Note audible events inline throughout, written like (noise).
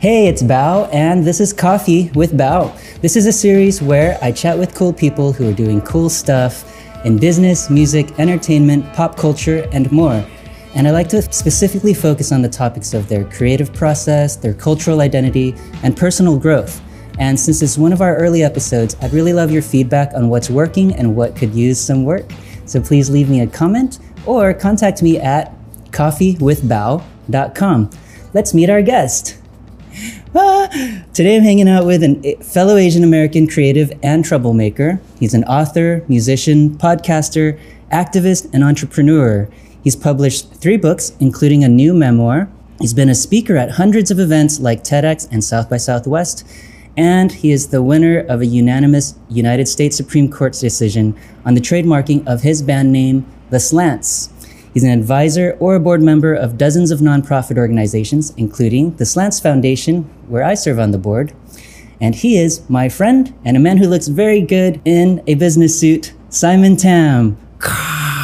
Hey, it's Bao, and this is Coffee with Bao. This is a series where I chat with cool people who are doing cool stuff in business, music, entertainment, pop culture, and more. And I like to specifically focus on the topics of their creative process, their cultural identity, and personal growth. And since it's one of our early episodes, I'd really love your feedback on what's working and what could use some work. So please leave me a comment or contact me at coffeewithbao.com. Let's meet our guest. (laughs) Today I'm hanging out with a eh, fellow Asian American creative and troublemaker. He's an author, musician, podcaster, activist, and entrepreneur. He's published three books, including a new memoir. He's been a speaker at hundreds of events like TEDx and South by Southwest, and he is the winner of a unanimous United States Supreme Court decision on the trademarking of his band name, The Slants. He's an advisor or a board member of dozens of nonprofit organizations, including the Slants Foundation, where I serve on the board. And he is my friend and a man who looks very good in a business suit, Simon Tam.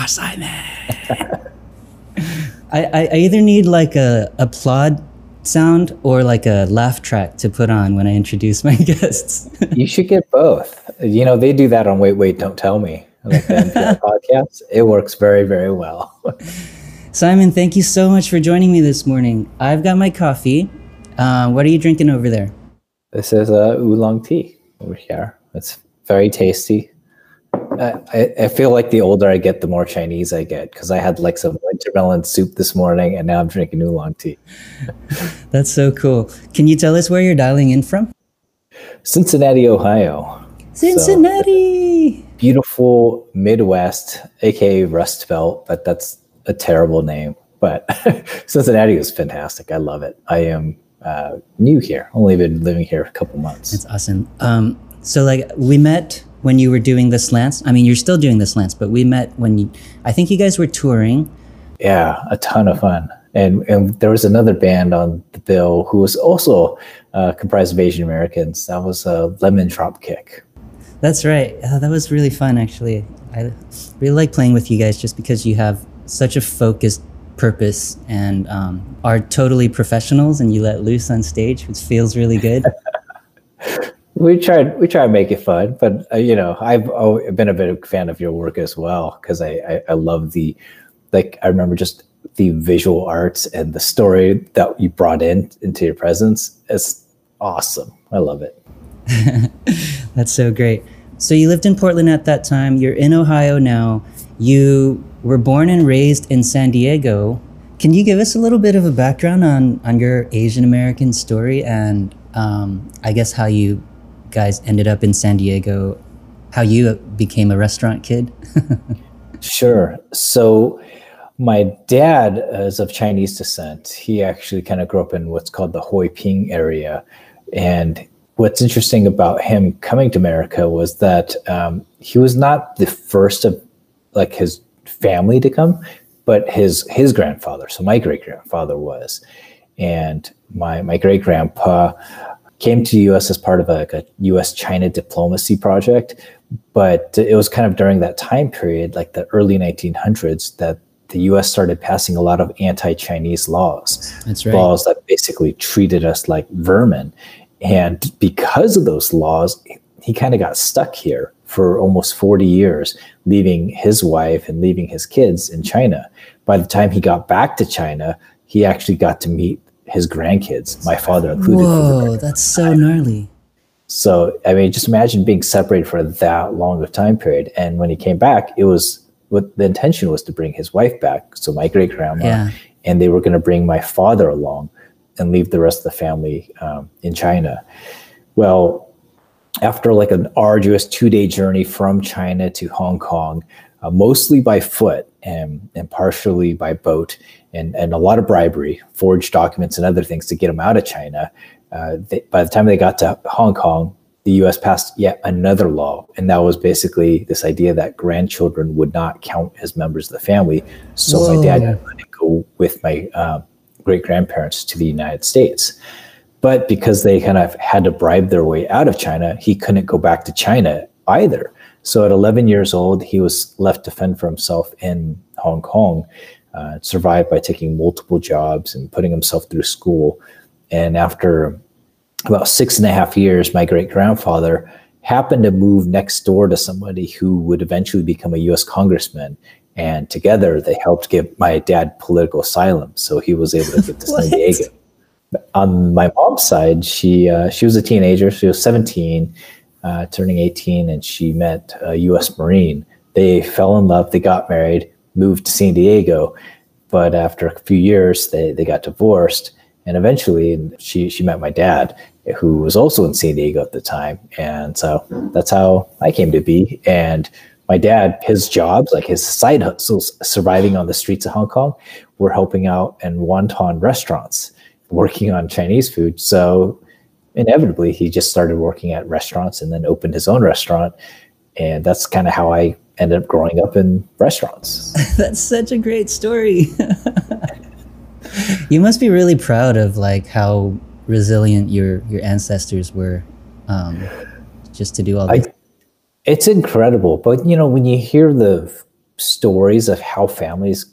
Simon. (laughs) I, I, either need like a applaud sound or like a laugh track to put on when I introduce my (laughs) guests. you should get both. You know, they do that on Wait, Wait, Don't Tell Me like the NPR (laughs) podcast. It works very, very well. Simon, thank you so much for joining me this morning. I've got my coffee. Uh, what are you drinking over there? This is a uh, oolong tea over here. It's very tasty. Uh, I, I feel like the older I get, the more Chinese I get because I had like some winter melon soup this morning and now I'm drinking oolong tea. (laughs) That's so cool. Can you tell us where you're dialing in from? Cincinnati, Ohio. Cincinnati. So, beautiful Midwest, aka Rust Belt, but that's a terrible name. But (laughs) Cincinnati is fantastic. I love it. I am uh, new here. Only been living here a couple months. That's awesome. Um, so like we met when you were doing the slants. I mean, you're still doing the slants, but we met when you. I think you guys were touring. Yeah, a ton of fun. And, and there was another band on the bill who was also uh, comprised of Asian Americans. That was uh, Lemon Dropkick. That's right. Uh, that was really fun, actually. I really like playing with you guys just because you have such a focused purpose and um, are totally professionals and you let loose on stage, which feels really good. (laughs) we try we try to make it fun, but uh, you know I've been a big fan of your work as well because I, I I love the like I remember just the visual arts and the story that you brought in into your presence. It's awesome. I love it. (laughs) That's so great. So you lived in Portland at that time. You're in Ohio now. You were born and raised in San Diego. Can you give us a little bit of a background on on your Asian American story and um, I guess how you guys ended up in San Diego, how you became a restaurant kid? (laughs) sure. So my dad is of Chinese descent. He actually kind of grew up in what's called the Hoi Ping area, and what's interesting about him coming to America was that um, he was not the first of like his family to come, but his his grandfather. So my great grandfather was, and my my great grandpa came to the U.S. as part of a, a U.S. China diplomacy project, but it was kind of during that time period, like the early 1900s, that the U.S. started passing a lot of anti-Chinese laws. That's right. Laws that basically treated us like vermin, and because of those laws, he kind of got stuck here for almost 40 years, leaving his wife and leaving his kids in China. By the time he got back to China, he actually got to meet his grandkids, my father included. Whoa, that's so gnarly. So, I mean, just imagine being separated for that long of time period. And when he came back, it was what the intention was to bring his wife back. So, my great grandma, yeah. and they were going to bring my father along and leave the rest of the family um, in China. Well, after like an arduous two day journey from China to Hong Kong, uh, mostly by foot and, and partially by boat, and, and a lot of bribery, forged documents, and other things to get them out of China. Uh, they, by the time they got to Hong Kong, the US passed yet another law. And that was basically this idea that grandchildren would not count as members of the family. So Whoa. my dad couldn't go with my uh, great grandparents to the United States. But because they kind of had to bribe their way out of China, he couldn't go back to China either. So at 11 years old, he was left to fend for himself in Hong Kong, uh, survived by taking multiple jobs and putting himself through school. And after about six and a half years, my great grandfather happened to move next door to somebody who would eventually become a US congressman. And together they helped give my dad political asylum. So he was able to get to (laughs) San Diego. On my mom's side, she uh, she was a teenager. She was 17, uh, turning 18, and she met a U.S. Marine. They fell in love. They got married, moved to San Diego, but after a few years, they they got divorced, and eventually, she she met my dad, who was also in San Diego at the time. And so that's how I came to be. And my dad, his jobs, like his side hustles, surviving on the streets of Hong Kong, were helping out in wonton restaurants, working on Chinese food. So inevitably, he just started working at restaurants and then opened his own restaurant. And that's kind of how I ended up growing up in restaurants. (laughs) that's such a great story. (laughs) you must be really proud of like how resilient your your ancestors were um, just to do all this. It's incredible, but you know when you hear the stories of how families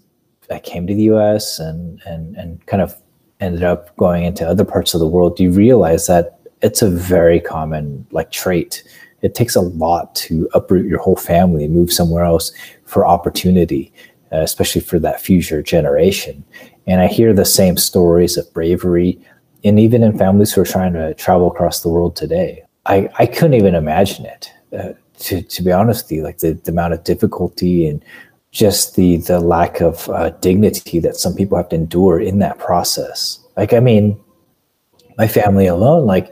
that came to the U.S. and and and kind of ended up going into other parts of the world, you realize that it's a very common like trait. It takes a lot to uproot your whole family move somewhere else for opportunity, uh, especially for that future generation. And I hear the same stories of bravery, and even in families who are trying to travel across the world today. I, I couldn't even imagine it. Uh, to, to be honest with you, like the, the amount of difficulty and just the the lack of uh, dignity that some people have to endure in that process. Like, I mean, my family alone, like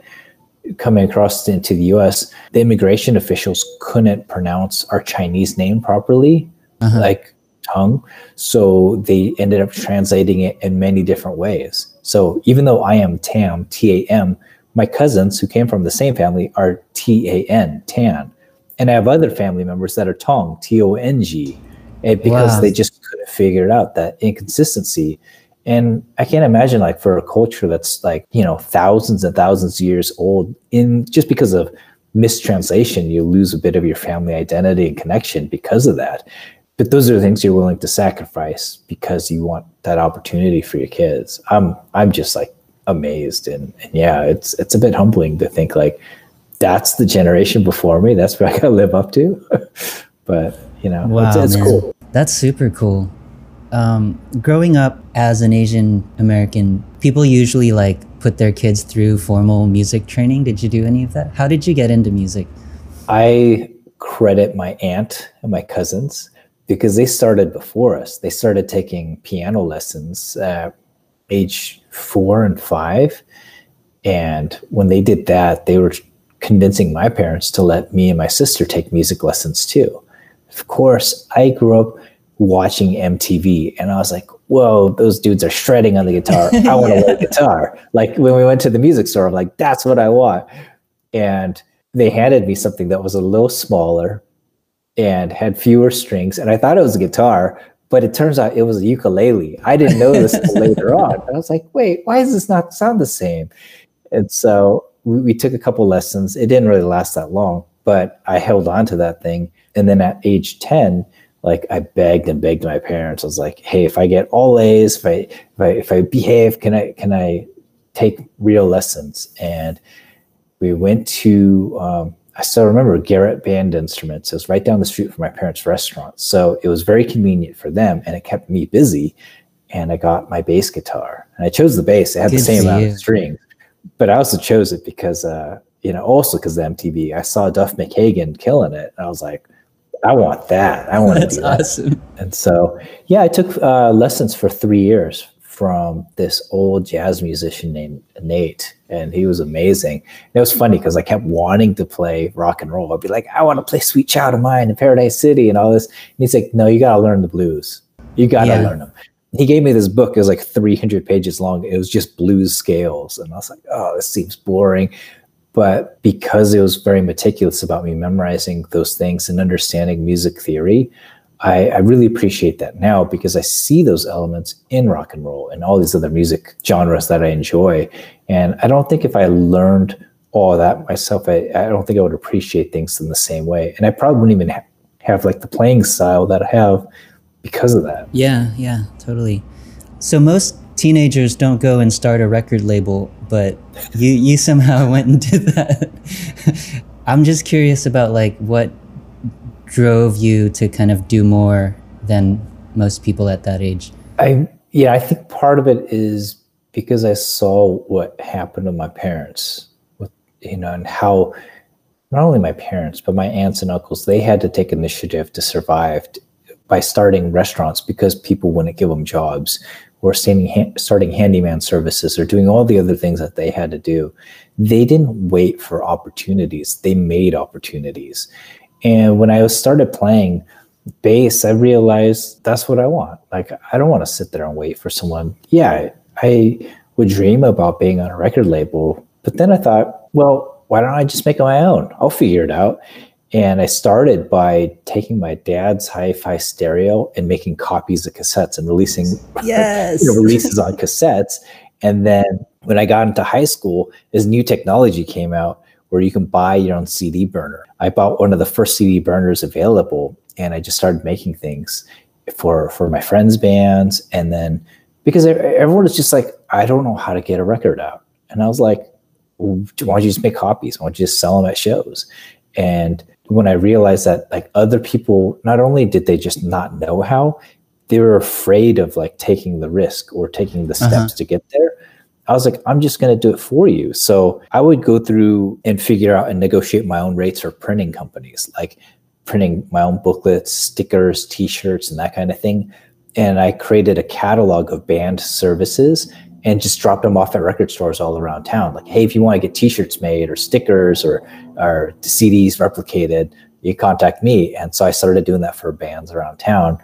coming across into the U.S., the immigration officials couldn't pronounce our Chinese name properly, uh-huh. like tongue. So they ended up translating it in many different ways. So even though I am Tam, T A M, my cousins who came from the same family are T A N, Tan. And I have other family members that are Tong, T O N G, because wow. they just couldn't figure out, that inconsistency. And I can't imagine like for a culture that's like, you know, thousands and thousands of years old, in just because of mistranslation, you lose a bit of your family identity and connection because of that but those are the things you're willing to sacrifice because you want that opportunity for your kids. I'm I'm just like amazed and, and yeah, it's it's a bit humbling to think like that's the generation before me. That's what I gotta live up to. (laughs) but you know, wow, it's, it's cool. That's super cool. Um, growing up as an Asian American, people usually like put their kids through formal music training. Did you do any of that? How did you get into music? I credit my aunt and my cousins because they started before us. They started taking piano lessons at age four and five. And when they did that, they were convincing my parents to let me and my sister take music lessons too. Of course, I grew up watching MTV and I was like, whoa, those dudes are shredding on the guitar. I want to yeah. learn guitar. Like when we went to the music store, I'm like, that's what I want. And they handed me something that was a little smaller, and had fewer strings. And I thought it was a guitar, but it turns out it was a ukulele. I didn't know this (laughs) later on. I was like, wait, why does this not sound the same? And so we, we, took a couple lessons. It didn't really last that long, but I held on to that thing. And then at age 10, like I begged and begged my parents. I was like, hey, if I get all A's, if I if I if I behave, can I can I take real lessons? And we went to um, I still remember Garrett Band Instruments. It was right down the street from my parents' restaurant. So it was very convenient for them and it kept me busy. And I got my bass guitar. And I chose the bass. It had Good the same amount of strings. But I also chose it because, uh, you know, also because of MTV. I saw Duff McKagan killing it. And I was like, I want that. I want to do that. Awesome. And so, yeah, I took uh, lessons for three years from this old jazz musician named Nate, and he was amazing. And it was funny because I kept wanting to play rock and roll. I'd be like, I want to play Sweet Child of Mine in Paradise City and all this. And he's like, No, you got to learn the blues. You got to yeah. learn them. He gave me this book. It was like 300 pages long. It was just blues scales. And I was like, Oh, this seems boring. But because it was very meticulous about me memorizing those things and understanding music theory, I, I, really appreciate that now because I see those elements in rock and roll and all these other music genres that I enjoy. And I don't think if I learned all that myself, I, I don't think I would appreciate things in the same way. And I probably wouldn't even ha- have like the playing style that I have because of that. Yeah, yeah, totally. So most teenagers don't go and start a record label, but you you somehow (laughs) went and did that. (laughs) I'm just curious about like what drove you to kind of do more than most people at that age. I yeah, I think part of it is because I saw what happened to my parents, with you know, and how not only my parents but my aunts and uncles they had to take initiative to survive by starting restaurants because people wouldn't give them jobs or starting, starting handyman services or doing all the other things that they had to do. They didn't wait for opportunities, they made opportunities. And when I started playing bass, I realized that's what I want. Like, I don't want to sit there and wait for someone. Yeah, I would dream about being on a record label, but then I thought, well, why don't I just make it my own? I'll figure it out. And I started by taking my dad's hi-fi stereo and making copies of cassettes and releasing yes. (laughs) you know, releases on cassettes. And then when I got into high school, this new technology came out where you can buy your own CD burner. I bought one of the first CD burners available, and I just started making things for for my friends' bands. And then because everyone was just like, I don't know how to get a record out, and I was like, why don't you just make copies? Why don't you just sell them at shows? And when I realized that like other people, not only did they just not know how, they were afraid of like taking the risk or taking the uh-huh. steps uh-huh. to get there. I was like, I'm just going to do it for you. So I would go through and figure out and negotiate my own rates for printing companies, like printing my own booklets, stickers, t shirts, and that kind of thing. And I created a catalog of band services and just dropped them off at record stores all around town. Like, hey, if you want to get T-shirts made or stickers or or CDs replicated, you contact me. And so I started doing that for bands around town.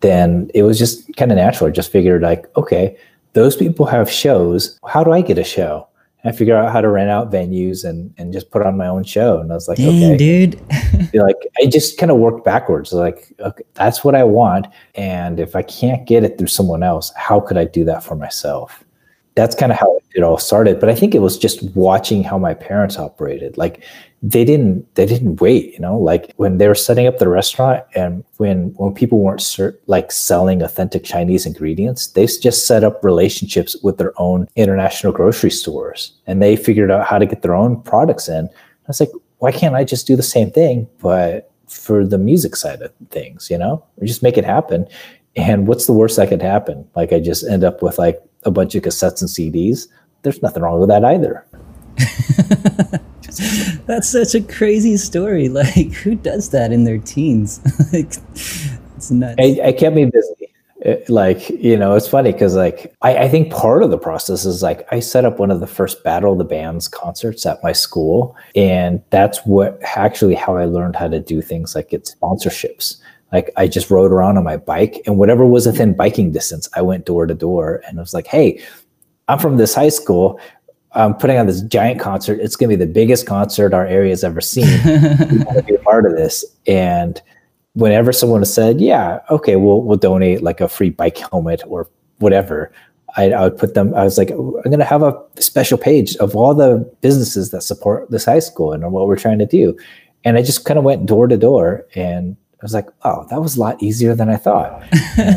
Then it was just kind of natural. I just figured like, okay, those people have shows. How do I get a show? And I figure out how to rent out venues and and just put on my own show. And I was like, Dang, okay, dude. (laughs) like I just kind of worked backwards. Like, okay, that's what I want. And if I can't get it through someone else, how could I do that for myself? That's kind of how it all started but i think it was just watching how my parents operated like they didn't they didn't wait you know like when they were setting up the restaurant and when when people weren't like selling authentic chinese ingredients they just set up relationships with their own international grocery stores and they figured out how to get their own products in. I was like why can't i just do the same thing but for the music side of things you know? Or just make it happen. And what's the worst that could happen? Like i just end up with like a bunch of cassettes and CDs. There's nothing wrong with that either. (laughs) That's such a crazy story. (laughs) Like, who does that in their teens? (laughs) like, it's nuts. I, I kept me busy. It, like, you know, it's funny because, like, I, I think part of the process is like I set up one of the first Battle of the Bands concerts at my school. And that's what actually how I learned how to do things like get sponsorships like I just rode around on my bike and whatever was within biking distance, I went door to door and I was like, hey, I'm from this high school. I'm putting on this giant concert. It's going to be the biggest concert our area's ever seen. we want to be a part of this. And whenever someone said, yeah, okay, we'll, we'll donate like a free bike helmet or whatever, I, I would put them, I was like, I'm going to have a special page of all the businesses that support this high school and what we're trying to do. And I just kind of went door to door and I was like, oh, that was a lot easier than I thought.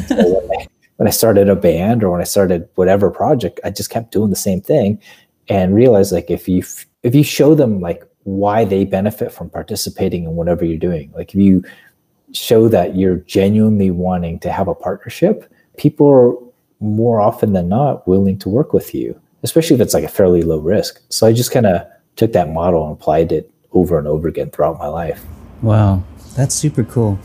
so when, I, (laughs) when I started a band or when I started whatever project, I just kept doing the same thing and realized like if you if you show them like why they benefit from participating in whatever you're doing, like if you show that you're genuinely wanting to have a partnership, people are more often than not willing to work with you, especially if it's like a fairly low risk. So I just kind of took that model and applied it over and over again throughout my life. Wow. That's super cool.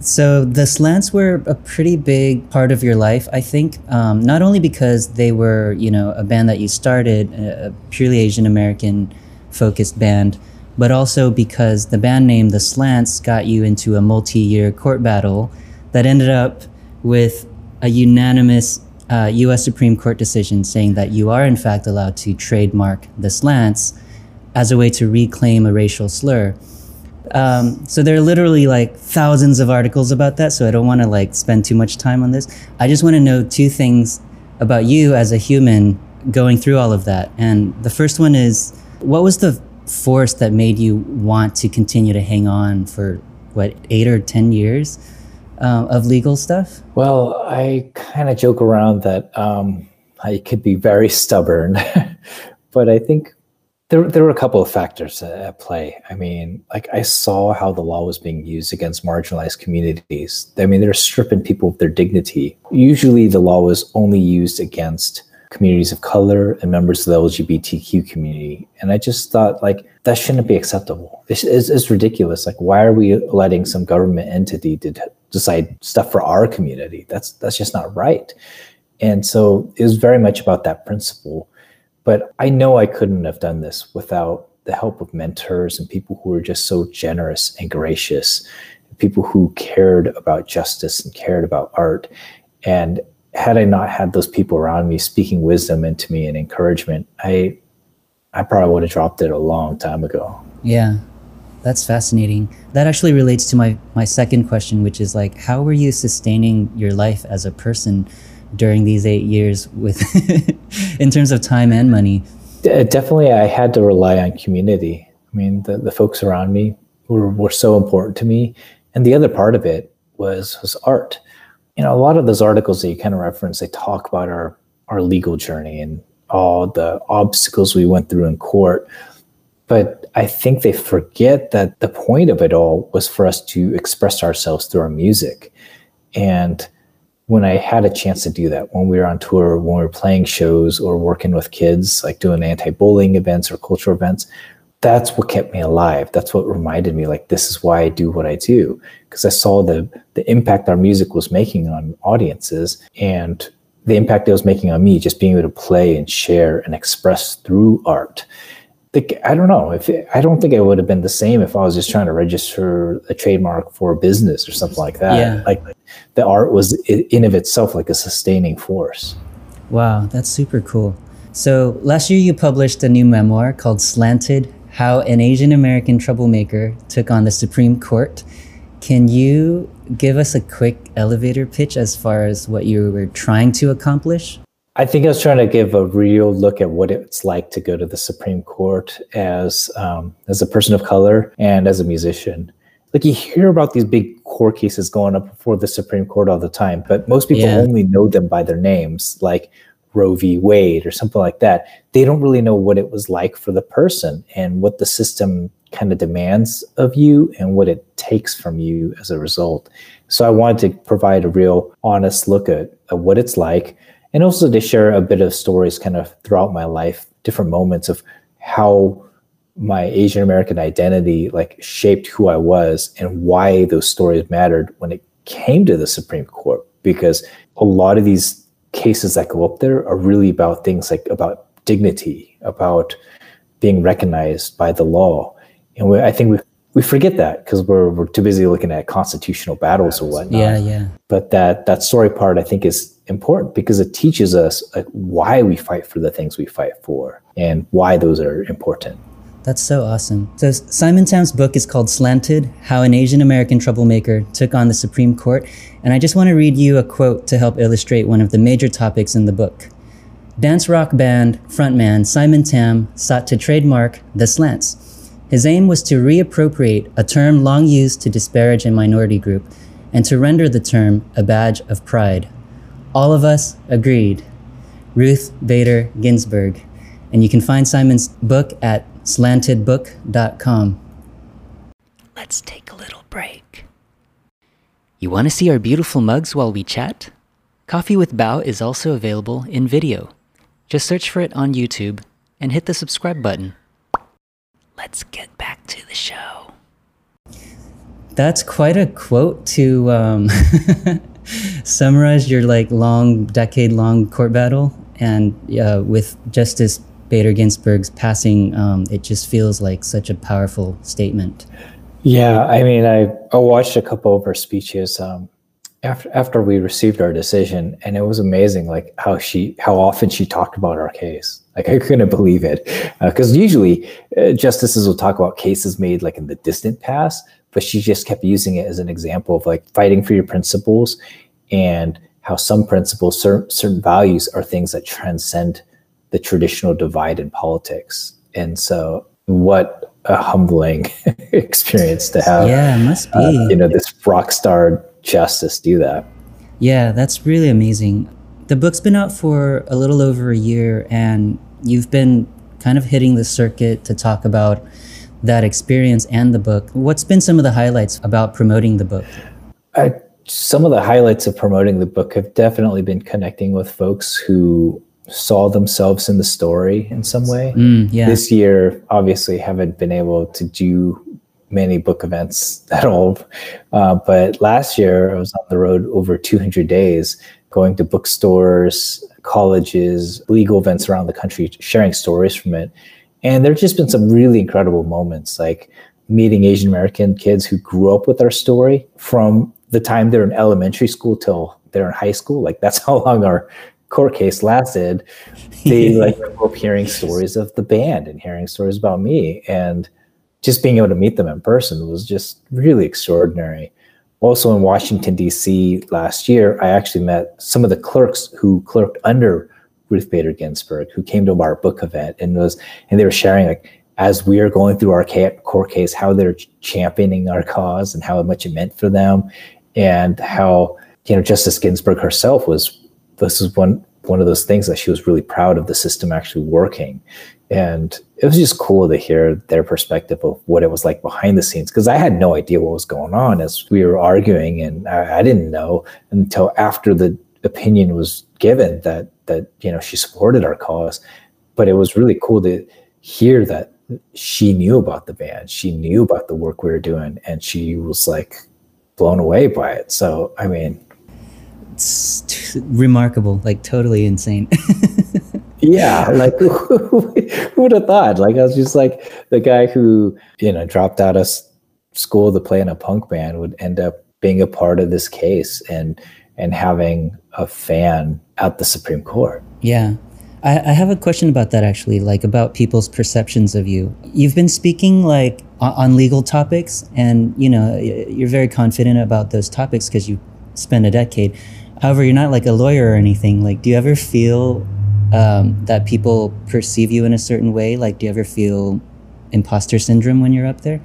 So the slants were a pretty big part of your life, I think. Um, not only because they were, you know, a band that you started, a purely Asian American focused band, but also because the band name The Slants got you into a multi-year court battle that ended up with a unanimous uh, U.S. Supreme Court decision saying that you are in fact allowed to trademark The Slants as a way to reclaim a racial slur. Um, so there are literally like thousands of articles about that. So I don't want to like spend too much time on this. I just want to know two things about you as a human going through all of that. And the first one is what was the force that made you want to continue to hang on for what eight or ten years uh, of legal stuff? Well, I kind of joke around that um, I could be very stubborn, (laughs) but I think there, there were a couple of factors at play. I mean, like I saw how the law was being used against marginalized communities. I mean, they're stripping people of their dignity. Usually, the law was only used against communities of color and members of the LGBTQ community. And I just thought, like, that shouldn't be acceptable. It's, it's, it's ridiculous. Like, why are we letting some government entity to decide stuff for our community? That's that's just not right. And so it was very much about that principle. But I know I couldn't have done this without the help of mentors and people who were just so generous and gracious, people who cared about justice and cared about art. And had I not had those people around me speaking wisdom into me and encouragement, I I probably would have dropped it a long time ago. Yeah. That's fascinating. That actually relates to my my second question, which is like how were you sustaining your life as a person during these 8 years with (laughs) in terms of time and money? Definitely I had to rely on community. I mean, the the folks around me were were so important to me, and the other part of it was was art you know, a lot of those articles that you kind of reference, they talk about our our legal journey and all the obstacles we went through in court. But I think they forget that the point of it all was for us to express ourselves through our music. And when I had a chance to do that, when we were on tour, when we were playing shows or working with kids, like doing anti bullying events or cultural events, that's what kept me alive. That's what reminded me like this is why I do what I do because I saw the the impact our music was making on audiences and the impact it was making on me just being able to play and share and express through art. I don't know if it, I don't think it would have been the same if I was just trying to register a trademark for a business or something like that. Yeah. Like the art was in of itself like a sustaining force. Wow, that's super cool. So last year you published a new memoir called Slanted how an Asian American troublemaker took on the Supreme Court. Can you give us a quick elevator pitch as far as what you were trying to accomplish? I think I was trying to give a real look at what it's like to go to the Supreme Court as um, as a person of color and as a musician. Like you hear about these big court cases going up before the Supreme Court all the time, but most people yeah. only know them by their names. Like Roe v. Wade or something like that, they don't really know what it was like for the person and what the system kind of demands of you and what it takes from you as a result. So I wanted to provide a real honest look at, at what it's like and also to share a bit of stories kind of throughout my life, different moments of how my Asian American identity like shaped who I was and why those stories mattered when it came to the Supreme Court because a lot of these cases that go up there are really about things like about dignity, about being recognized by the law. And we, I think we we forget that because we're we're too busy looking at constitutional battles or whatnot. Yeah, yeah. But that that story part I think is important because it teaches us like why we fight for the things we fight for and why those are important. That's so awesome. So Simon Tam's book is called Slanted: How an Asian American Troublemaker Took on the Supreme Court, and I just want to read you a quote to help illustrate one of the major topics in the book. Dance rock band frontman Simon Tam sought to trademark the slants. His aim was to reappropriate a term long used to disparage a minority group and to render the term a badge of pride. All of us agreed. Ruth Bader Ginsburg. And you can find Simon's book at slantedbook.com. Let's take a little break. You want to see our beautiful mugs while we chat? Coffee with Bao is also available in video. Just search for it on YouTube and hit the subscribe button. Let's get back to the show. That's quite a quote to um, (laughs) summarize your like long, decade long court battle. And uh, with Justice Bader Ginsburg's passing, um, it just feels like such a powerful statement. Yeah, I mean, I, I watched a couple of her speeches um, after after we received our decision, and it was amazing, like how she how often she talked about our case. Like I couldn't believe it, because uh, usually uh, justices will talk about cases made like in the distant past, but she just kept using it as an example of like fighting for your principles and how some principles, certain, certain values, are things that transcend the traditional divide in politics. And so, what a humbling (laughs) experience to have. Yeah, it must be. Uh, you know, this rock star justice do that. Yeah, that's really amazing. The book's been out for a little over a year, and you've been kind of hitting the circuit to talk about that experience and the book. What's been some of the highlights about promoting the book? I, some of the highlights of promoting the book have definitely been connecting with folks who saw themselves in the story in some way. Mm, yeah. This year, obviously, haven't been able to do many book events (laughs) at all. Uh, but last year, I was on the road over 200 days, going to bookstores, colleges, legal events around the country, sharing stories from it. And there have just been some really incredible moments, like meeting Asian American kids who grew up with our story from the time they're in elementary school till they're in high school. Like that's (laughs) how long our court case lasted. They (laughs) like grew up hearing stories of the band and hearing stories about me. And just being able to meet them in person was just really extraordinary. Also in Washington, D.C. last year, I actually met some of the clerks who clerked under Ruth Bader Ginsburg, who came to our book event and was, and they were sharing like, as we are going through our court case, how they're championing our cause and how much it meant for them, and how you know Justice Ginsburg herself was. This is one one of those things that she was really proud of the system actually working, and it was just cool to hear their perspective of what it was like behind the scenes because I had no idea what was going on as we were arguing, and I, I didn't know until after the opinion was given that that you know she supported our cause. But it was really cool to hear that she knew about the band, she knew about the work we were doing, and she was like blown away by it. So I mean, it's t- remarkable, like totally insane. (laughs) yeah, like (laughs) who would have thought? Like I was just like the guy who you know dropped out of school to play in a punk band would end up being a part of this case and and having a fan at the Supreme Court. Yeah. I, I have a question about that actually, like about people's perceptions of you. You've been speaking like on, on legal topics, and you know you're very confident about those topics because you spent a decade. However, you're not like a lawyer or anything. Like, do you ever feel um, that people perceive you in a certain way? Like, do you ever feel imposter syndrome when you're up there?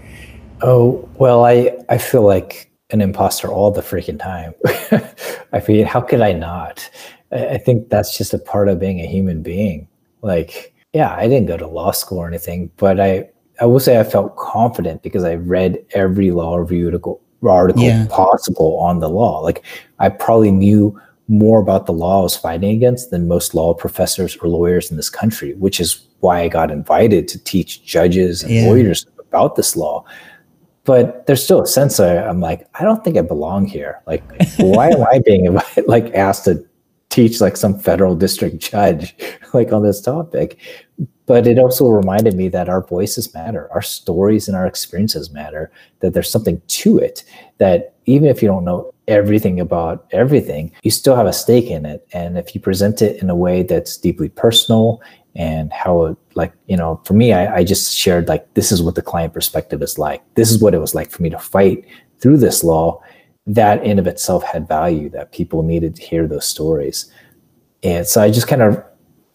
Oh well, I I feel like an imposter all the freaking time. (laughs) I mean, how could I not? I think that's just a part of being a human being. Like, yeah, I didn't go to law school or anything, but I, I will say I felt confident because I read every law review article yeah. possible on the law. Like, I probably knew more about the law I was fighting against than most law professors or lawyers in this country, which is why I got invited to teach judges and yeah. lawyers about this law but there's still a sense I, I'm like, I don't think I belong here. Like, why am I being (laughs) like asked to teach like some federal district judge (laughs) like on this topic? But it also reminded me that our voices matter, our stories and our experiences matter, that there's something to it, that even if you don't know everything about everything, you still have a stake in it. And if you present it in a way that's deeply personal and how it, like you know for me I, I just shared like this is what the client perspective is like. This is what it was like for me to fight through this law that in of itself had value that people needed to hear those stories. And so i just kind of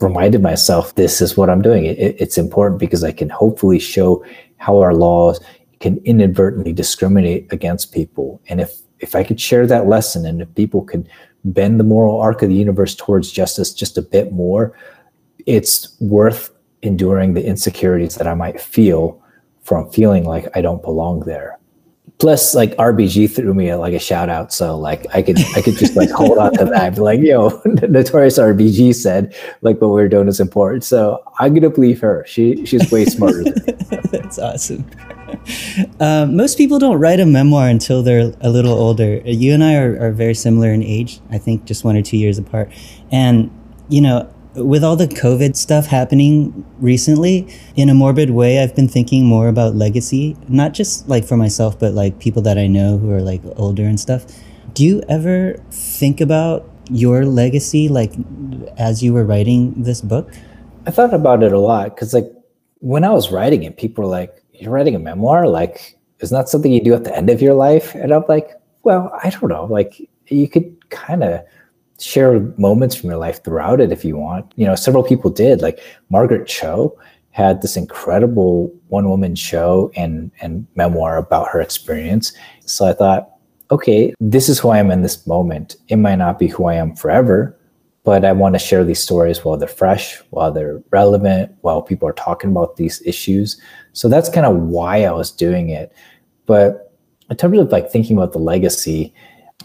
reminded myself this is what i'm doing. It, it's important because i can hopefully show how our laws can inadvertently discriminate against people. And if if i could share that lesson and if people could bend the moral arc of the universe towards justice just a bit more it's worth enduring the insecurities that I might feel from feeling like I don't belong there. Plus, like RBG threw me a, like a shout out, so like I could I could just like hold on to that, be like, yo, (laughs) Notorious RBG said like what we're doing is important, so I'm gonna believe her. She she's way smarter. Than me. (laughs) That's awesome. (laughs) Um, most people don't write a memoir until they're a little older. You and I are, are very similar in age. I think just one or two years apart, and you know with all the COVID stuff happening recently, in a morbid way, I've been thinking more about legacy, not just like for myself, but like people that I know who are like older and stuff. Do you ever think about your legacy, like as you were writing this book? I thought about it a lot because, like, when I was writing it, people were like, You're writing a memoir? Like, isn't that something you do at the end of your life? And I'm like, Well, I don't know. Like, you could kind of share moments from your life throughout it if you want. You know, several people did. Like Margaret Cho had this incredible one woman show and and memoir about her experience. So I thought, okay, this is who I am in this moment. It might not be who I am forever, but I want to share these stories while they're fresh, while they're relevant, while people are talking about these issues. So that's kind of why I was doing it. But in terms of like thinking about the legacy,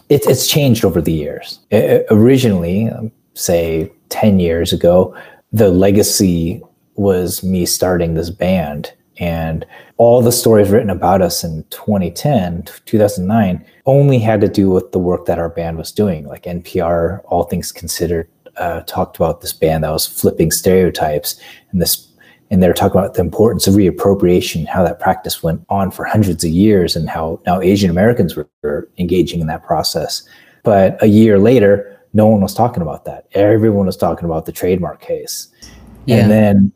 it, it's changed over the years. It, originally, um, say 10 years ago, the legacy was me starting this band and all the stories written about us in 2010 2009 only had to do with the work that our band was doing. Like npr all things considered uh, talked about this band that was flipping stereotypes and this and they're talking about the importance of reappropriation how that practice went on for hundreds of years and how now asian americans were, were engaging in that process. But a year later no one was talking about that. Everyone was talking about the trademark case. Yeah. and then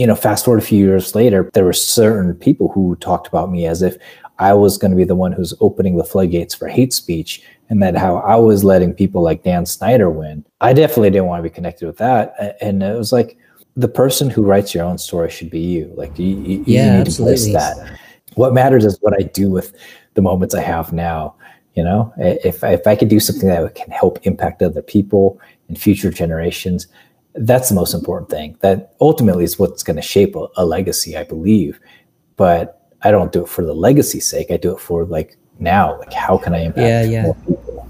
you know, fast forward a few years later, there were certain people who talked about me as if I was going to be the one who's opening the floodgates for hate speech and that how I was letting people like Dan Snyder win. I definitely didn't want to be connected with that. And it was like the person who writes your own story should be you. Like you, you, yeah, you need absolutely. to place that. What matters is what I do with the moments I have now. You know, if, if I could do something that can help impact other people and future generations, that's the most important thing. That ultimately is what's going to shape a, a, legacy, I believe. But I don't do it for the legacy's sake. I do it for like now, like how can I impact yeah, yeah. more people?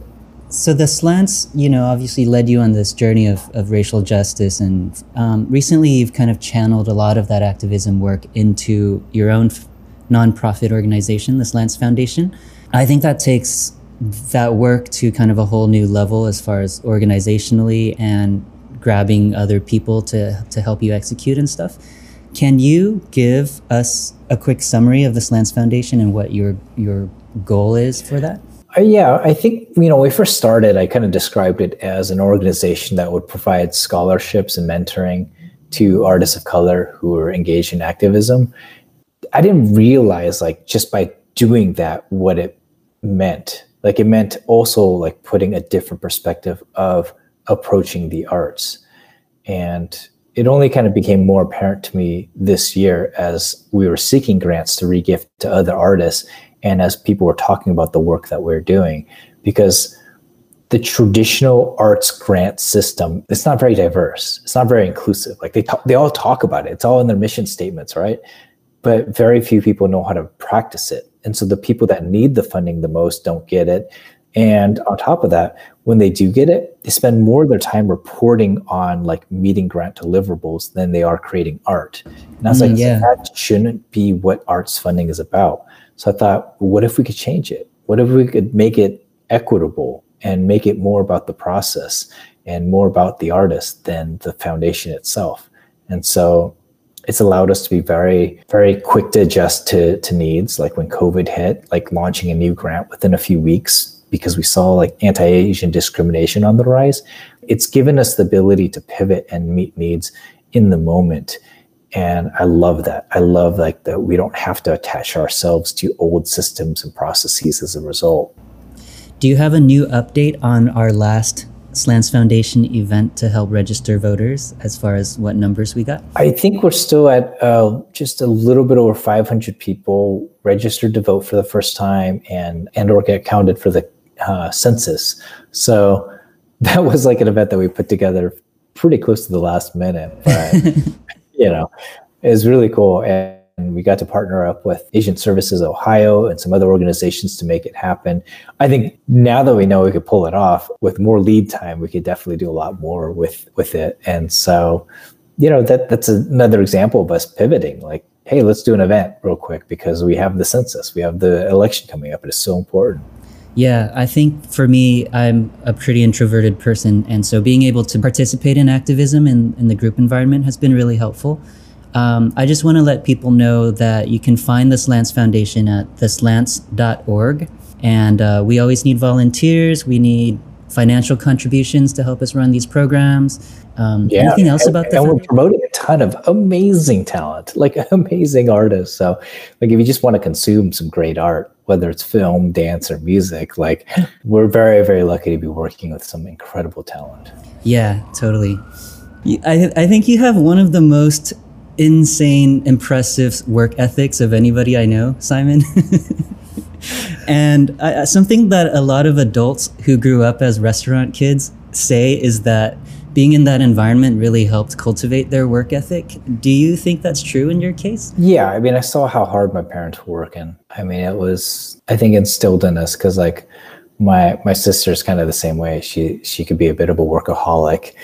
So the slants, you know, obviously led you on this journey of, of racial justice, and um, recently you've kind of channeled a lot of that activism work into your own f- nonprofit organization, the Slants Foundation. I think that takes that work to kind of a whole new level as far as organizationally and grabbing other people to, to help you execute and stuff. Can you give us a quick summary of the Slants Foundation and what your your goal is for that? Uh, yeah, I think you know when we first started, I kind of described it as an organization that would provide scholarships and mentoring to artists of color who are engaged in activism. I didn't realize like just by doing that what it meant. Like it meant also like putting a different perspective of approaching the arts. And it only kind of became more apparent to me this year as we were seeking grants to regift to other artists and as people were talking about the work that we're doing. Because the traditional arts grant system it's not very diverse. It's not very inclusive. Like they talk, they all talk about it. It's all in their mission statements right? But very few people know how to practice it. And so the people that need the funding the most don't get it. And on top of that, when they do get it, they spend more of their time reporting on like meeting grant deliverables than they are creating art. And I was mm, like, yeah. that shouldn't be what arts funding is about. So I thought, what if we could change it? What if we could make it equitable and make it more about the process and more about the artist than the foundation itself? And so it's allowed us to be very, very quick to adjust to, to needs. Like when COVID hit, like launching a new grant within a few weeks because we saw like anti-Asian discrimination on the rise. It's given us the ability to pivot and meet needs in the moment. And I love that. I love like that we don't have to attach ourselves to old systems and processes as a result. Do you have a new update on our last Slants Foundation event to help register voters as far as what numbers we got? I think we're still at uh, just a little bit over 500 people registered to vote for the first time and and or get counted for the uh, census. So (laughs) that was like an event that we put together pretty close to the last minute, but (laughs) you know, it was really cool. And we got to partner up with Asian Services Ohio and some other organizations to make it happen. I think now that we know we could pull it off with more lead time, we could definitely do a lot more with with it. And so, you know, that that's another example of us pivoting. Like, hey, let's do an event real quick because we have the census, we have the election coming up. It is so important. Yeah, I think for me, I'm a pretty introverted person. And so being able to participate in activism in, in the group environment has been really helpful. Um, I just want to let people know that you can find the Slants Foundation at theslants.org. And uh, we always need volunteers. We need financial contributions to help us run these programs. Um, yeah. Anything else and, about that? And we're promoting a ton of amazing talent, (laughs) like amazing artists. So, like, if you just want to consume some great art, whether it's film, dance, or music, like, we're very, very lucky to be working with some incredible talent. Yeah, totally. I, I think you have one of the most insane, impressive work ethics of anybody I know, Simon. (laughs) and I, something that a lot of adults who grew up as restaurant kids say is that being in that environment really helped cultivate their work ethic. Do you think that's true in your case? Yeah, I mean, I saw how hard my parents were working. I mean, it was I think instilled in us because like my my sister's kind of the same way. She she could be a bit of a workaholic,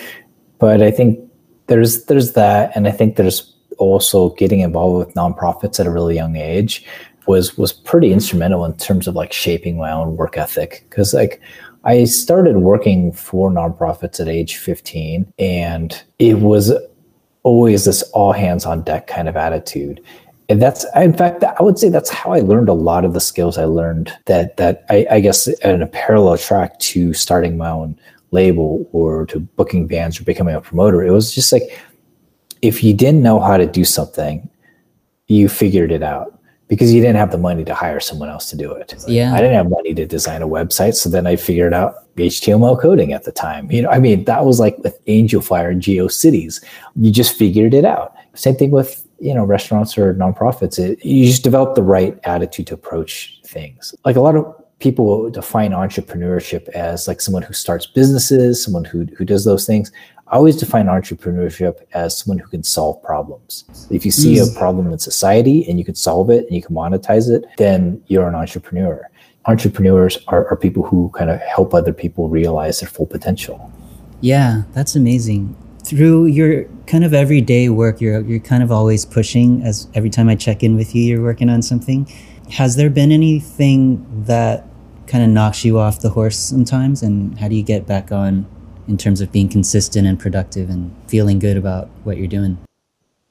but I think there's there's that, and I think there's also getting involved with nonprofits at a really young age was was pretty instrumental in terms of like shaping my own work ethic. Because like I started working for nonprofits at age 15 and it was always this all hands on deck kind of attitude. And that's in fact i would say that's how i learned a lot of the skills i learned that that i, I guess in a parallel track to starting my own label or to booking bands or becoming a promoter it was just like if you didn't know how to do something you figured it out because you didn't have the money to hire someone else to do it. Yeah. I didn't have money to design a website so then i figured out html coding at the time. You know i mean that was like with Angelfire and geocities. You just figured it out. Same thing with you know restaurants or nonprofits. It, you just develop the right attitude to approach things. Like a lot of people define entrepreneurship as like someone who starts businesses someone who, who does those things i always define entrepreneurship as someone who can solve problems if you see mm. a problem in society and you can solve it and you can monetize it then you're an entrepreneur entrepreneurs are, are people who kind of help other people realize their full potential yeah that's amazing through your kind of everyday work, you're you're kind of always pushing. As every time I check in with you, you're working on something. Has there been anything that kind of knocks you off the horse sometimes, and how do you get back on in terms of being consistent and productive and feeling good about what you're doing?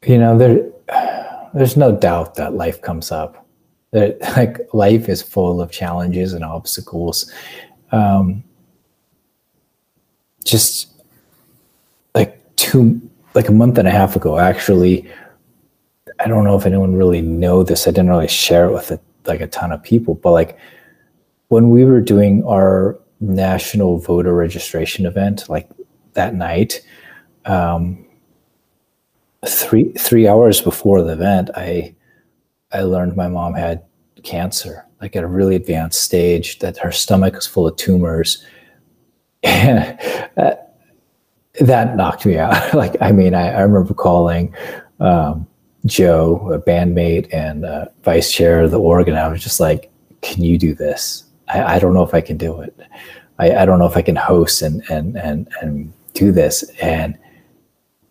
You know, there there's no doubt that life comes up. That (laughs) like life is full of challenges and obstacles. Um, just like two like a month and a half ago actually i don't know if anyone really know this i didn't really share it with a, like a ton of people but like when we were doing our national voter registration event like that night um, three three hours before the event i i learned my mom had cancer like at a really advanced stage that her stomach was full of tumors (laughs) and that knocked me out. (laughs) like, I mean, I, I remember calling um, Joe, a bandmate and uh, vice chair of the org, and I was just like, "Can you do this? I, I don't know if I can do it. I, I, don't know if I can host and and and and do this." And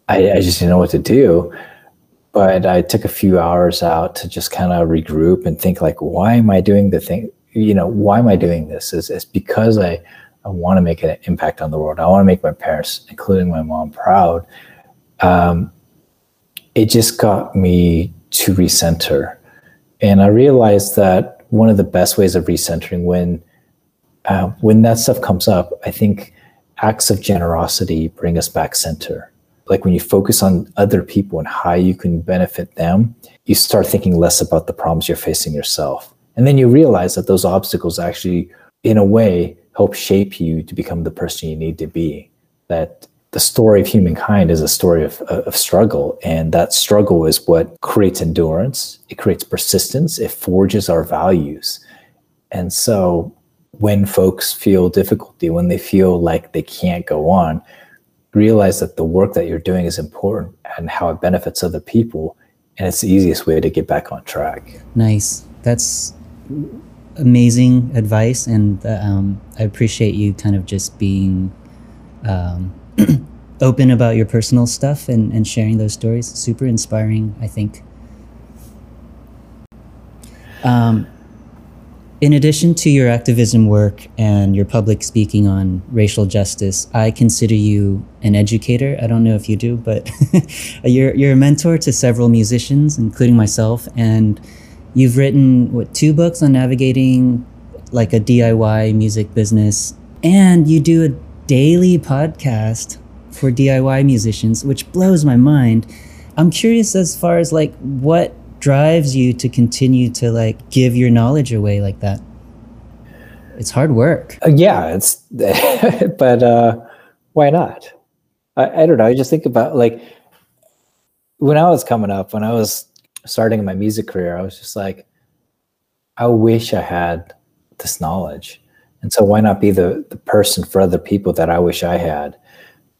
I, I just didn't know what to do. But I took a few hours out to just kind of regroup and think, like, why am I doing the thing? You know, why am I doing this? Is it's because I I want to make an impact on the world. I want to make my parents, including my mom, proud. Um, it just got me to recenter. And I realized that one of the best ways of recentering when uh, when that stuff comes up, I think acts of generosity bring us back center. Like when you focus on other people and how you can benefit them, you start thinking less about the problems you're facing yourself. And then you realize that those obstacles actually, in a way, help shape you to become the person you need to be. That the story of humankind is a story of, of struggle, and that struggle is what creates endurance, it creates persistence, it forges our values. And so when folks feel difficulty, when they feel like they can't go on, realize that the work that you're doing is important and how it benefits other people. And it's the easiest way to get back on track. Nice. That's amazing advice, and uh, um, I appreciate you kind of just being um, (clears throat) open about your personal stuff and, and sharing those stories. Super inspiring, I think. Um, in addition to your activism work and your public speaking on racial justice, I consider you an educator. I don't know if you do, but (laughs) you're, you're a mentor to several musicians, including myself. And You've written what two books on navigating like a DIY music business, and you do a daily podcast for DIY musicians, which blows my mind. I'm curious as far as like what drives you to continue to like give your knowledge away like that. It's hard work. Uh, yeah, it's (laughs) but uh why not? I, I don't know. I just think about like when I was coming up, when I was starting my music career, I was just like, I wish I had this knowledge. And so why not be the, the person for other people that I wish I had?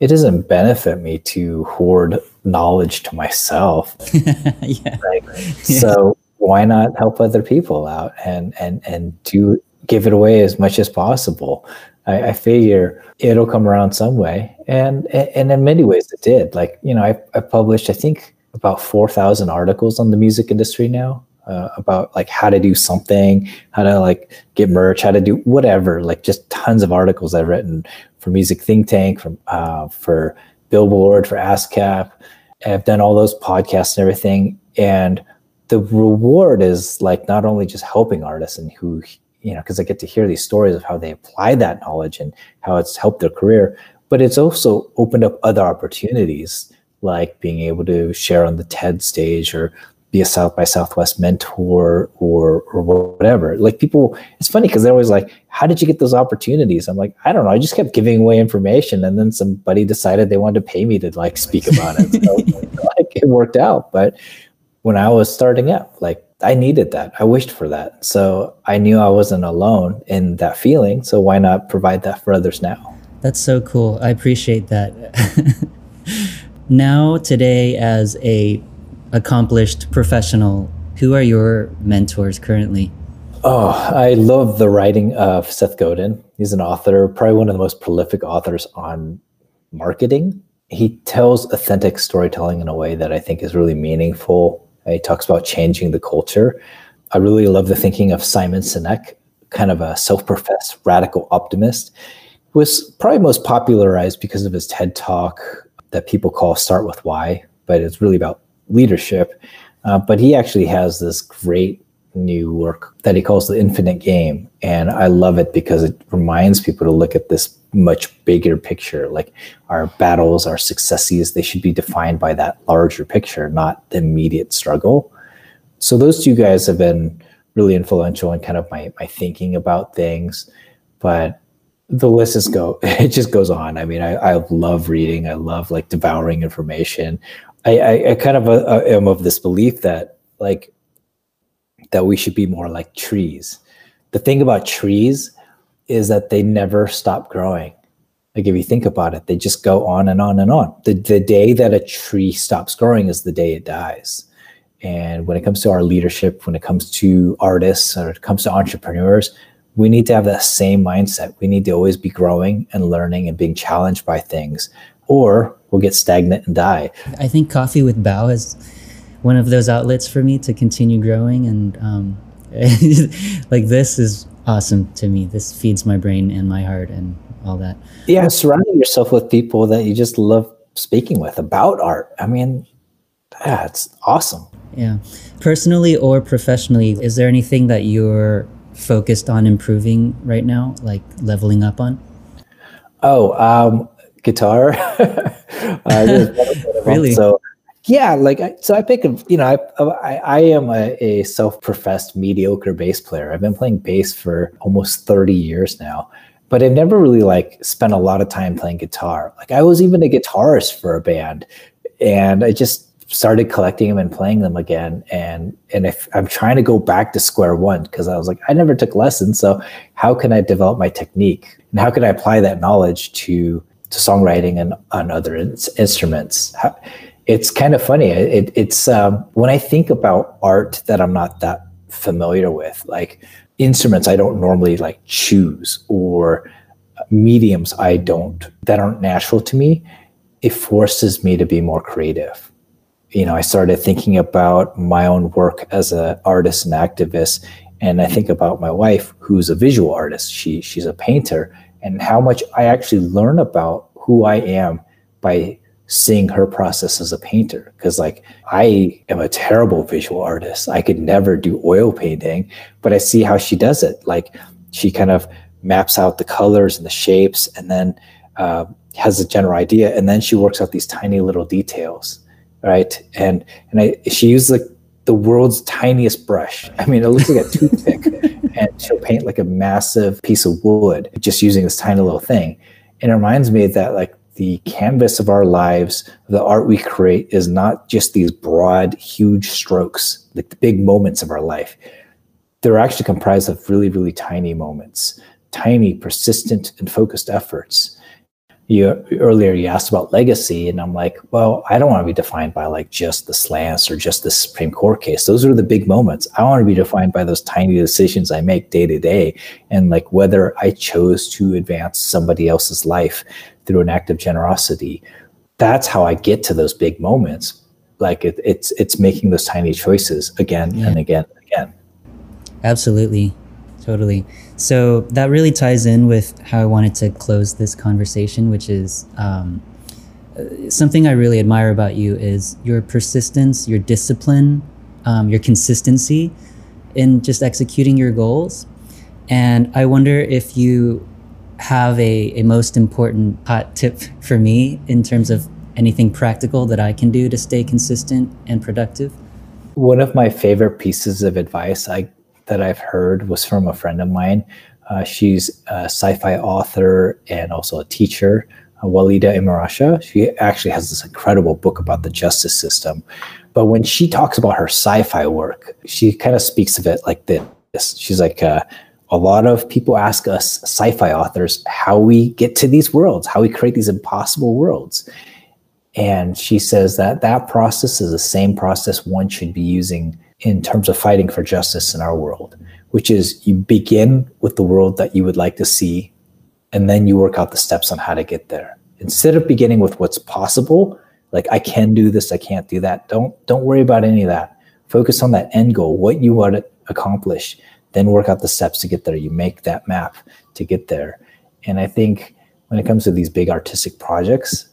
it doesn't benefit me to hoard knowledge to myself. (laughs) yeah. Right? Yes. (laughs) So why not help other people out and and and do give it away as much as possible? I, I figure it'll come around some way, and and in many ways it did. Like you know, I, I published I think about four thousand articles on the music industry now. Uh, about like how to do something, how to like get merch, how to do whatever, like just tons of articles I've written for Music Think Tank, from uh, for Billboard, for ASCAP. I've done all those podcasts and everything, and the reward is like not only just helping artists and who you know because I get to hear these stories of how they apply that knowledge and how it's helped their career, but it's also opened up other opportunities like being able to share on the TED stage or be a South by Southwest mentor or or whatever. Like people, it's funny because they're always like, "How did you get those opportunities?" I'm like, "I don't know. I just kept giving away information, and then somebody decided they wanted to pay me to like speak about it. So (laughs) (laughs) like it worked out." But when I was starting up, like I needed that. I wished for that. So I knew I wasn't alone in that feeling. So why not provide that for others now? That's so cool. I appreciate that. (laughs) now, today, as a accomplished professional, who are your mentors currently? Oh, I love the writing of Seth Godin. He's an author, probably one of the most prolific authors on marketing. He tells authentic storytelling in a way that I think is really meaningful. He talks about changing the culture. I really love the thinking of Simon Sinek, kind of a self-professed radical optimist. Was probably most popularized because of his TED talk that people call Start with Why, but it's really about leadership. Uh, but he actually has this great new work that he calls the infinite game. And I love it because it reminds people to look at this much bigger picture. Like our battles, our successes, they should be defined by that larger picture, not the immediate struggle. So those two guys have been really influential in kind of my, my thinking about things. But the list is go (laughs) it just goes on i mean I, I love reading i love like devouring information I, I, I kind of uh, am of this belief that like that we should be more like trees. The thing about trees is that they never stop growing. Like if you think about it, they just go on and on and on. The the day that a tree stops growing is the day it dies. And when it comes to our leadership, when it comes to artists, or it comes to entrepreneurs, we need to have that same mindset. We need to always be growing and learning and being challenged by things, or we'll get stagnant and die. I think Coffee with Bao is one of those outlets for me to continue growing. And um, (laughs) like this is awesome to me. This feeds my brain and my heart and all that. Yeah, surrounding yourself with people that you just love speaking with about art. I mean, that's awesome. Yeah. Personally or professionally, is there anything that you're focused on improving right now, like leveling up on? Oh, um, guitar. (laughs) uh, (laughs) really? So yeah, like so I pick a you know I I, I am a, a self professed mediocre bass player. I've been playing bass for almost thirty years now, but I've never really like spent a lot of time playing guitar. Like I was even a guitarist for a band, and I just started collecting them and playing them again and and if i'm trying to go back to square one because i was like i never took lessons so how can i develop my technique and how can i apply that knowledge to to songwriting and on other in- instruments. It's kind of funny. It, it's um, when I think about art that I'm not that familiar with, like instruments I don't normally like choose or mediums I don't that aren't natural to me. It forces me to be more creative. You know, I started thinking about my own work as an artist and activist, and I think about my wife, who's a visual artist. She she's a painter, and how much I actually learn about who I am by seeing her process as a painter. Because, like, I am a terrible visual artist. I could never do oil painting, but I see how she does it. Like, she kind of maps out the colors and the shapes and then uh, has a general idea. And then she works out these tiny little details. Right. And, and I, she uses like the world's tiniest brush. I mean, it looks like a toothpick (laughs) she'll paint like a massive piece of wood just using this tiny little thing. And it reminds me that like the canvas of our lives, the art we create is not just these broad, huge strokes, like the big moments of our life. They're actually comprised of really, really tiny moments, tiny, persistent, and focused efforts. You earlier you asked about legacy and i'm like well i don't want to be defined by like just the slants or just the supreme court case. Those are the big moments. I want to be defined by those tiny decisions i make day to day and like whether i chose to advance somebody else's life through an act of generosity. That's how i get to those big moments. Like it, it's it's making those tiny choices again yeah. and again and again. Absolutely. Totally so that really ties in with how I wanted to close this conversation, which is um, something I really admire about you is your persistence, your discipline, um, your consistency in just executing your goals. And I wonder if you have a, a most important hot tip (laughs) for me in terms of anything practical that I can do to stay consistent and productive. One of my favorite pieces of advice I that I've heard was from a friend of mine. Uh, she's a sci-fi author and also a teacher, uh, Walidah Imarisha. She actually has this incredible book about the justice system. But when she talks about her sci-fi work, she kind of speaks of it like this. She's like, uh, a lot of people ask us sci-fi authors how we get to these worlds, how we create these impossible worlds. And she says that that process is the same process one should be using in terms of fighting for justice in our world, which is you begin with the world that you would like to see, and then you work out the steps on how to get there. Instead of beginning with what's possible, like I can do this, I can't do that. Don't don't worry about any of that. Focus on that end goal, what you want to accomplish, then work out the steps to get there. You make that map to get there. And I think when it comes to these big artistic projects,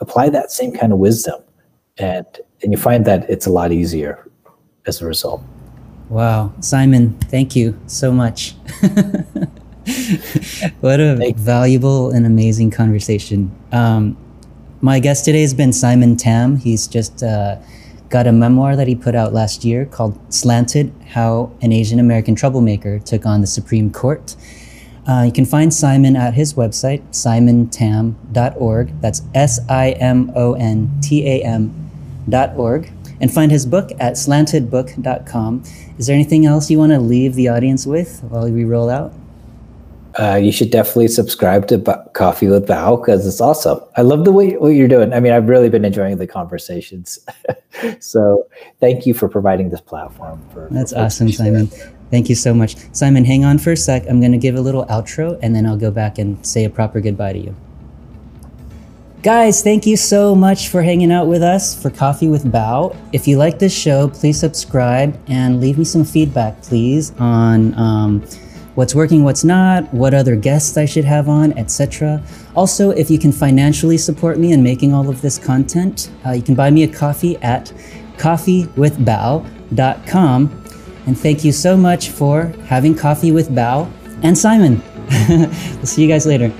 apply that same kind of wisdom. And and you find that it's a lot easier as a result. Wow, Simon, thank you so much. (laughs) what a Thanks. valuable and amazing conversation. Um, my guest today has been Simon Tam. He's just uh, got a memoir that he put out last year called Slanted How an Asian American Troublemaker Took on the Supreme Court. Uh, you can find Simon at his website, simontam.org. That's S I M O N T A M.org and find his book at slantedbook.com. Is there anything else you want to leave the audience with while we roll out? Uh, you should definitely subscribe to B- Coffee with Bao because it's awesome. I love the way what you're doing. I mean, I've really been enjoying the conversations. (laughs) so, thank you for providing this platform. For that's for awesome, Simon. Thank you so much, Simon. Hang on for a sec. I'm going to give a little outro, and then I'll go back and say a proper goodbye to you. Guys, thank you so much for hanging out with us for Coffee with Bao. If you like this show, please subscribe and leave me some feedback, please, on um, what's working, what's not, what other guests I should have on, etc. Also, if you can financially support me in making all of this content, uh, you can buy me a coffee at coffeewithbao.com. And thank you so much for having coffee with Bao and Simon. (laughs) we'll see you guys later.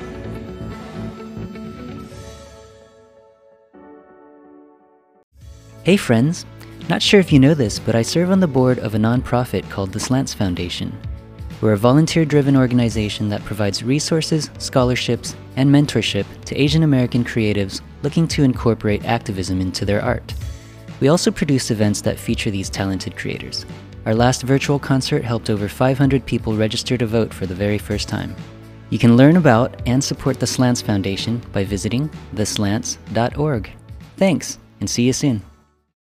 Hey friends! Not sure if you know this, but I serve on the board of a nonprofit called the Slants Foundation. We're a volunteer driven organization that provides resources, scholarships, and mentorship to Asian American creatives looking to incorporate activism into their art. We also produce events that feature these talented creators. Our last virtual concert helped over 500 people register to vote for the very first time. You can learn about and support the Slants Foundation by visiting theslants.org. Thanks, and see you soon.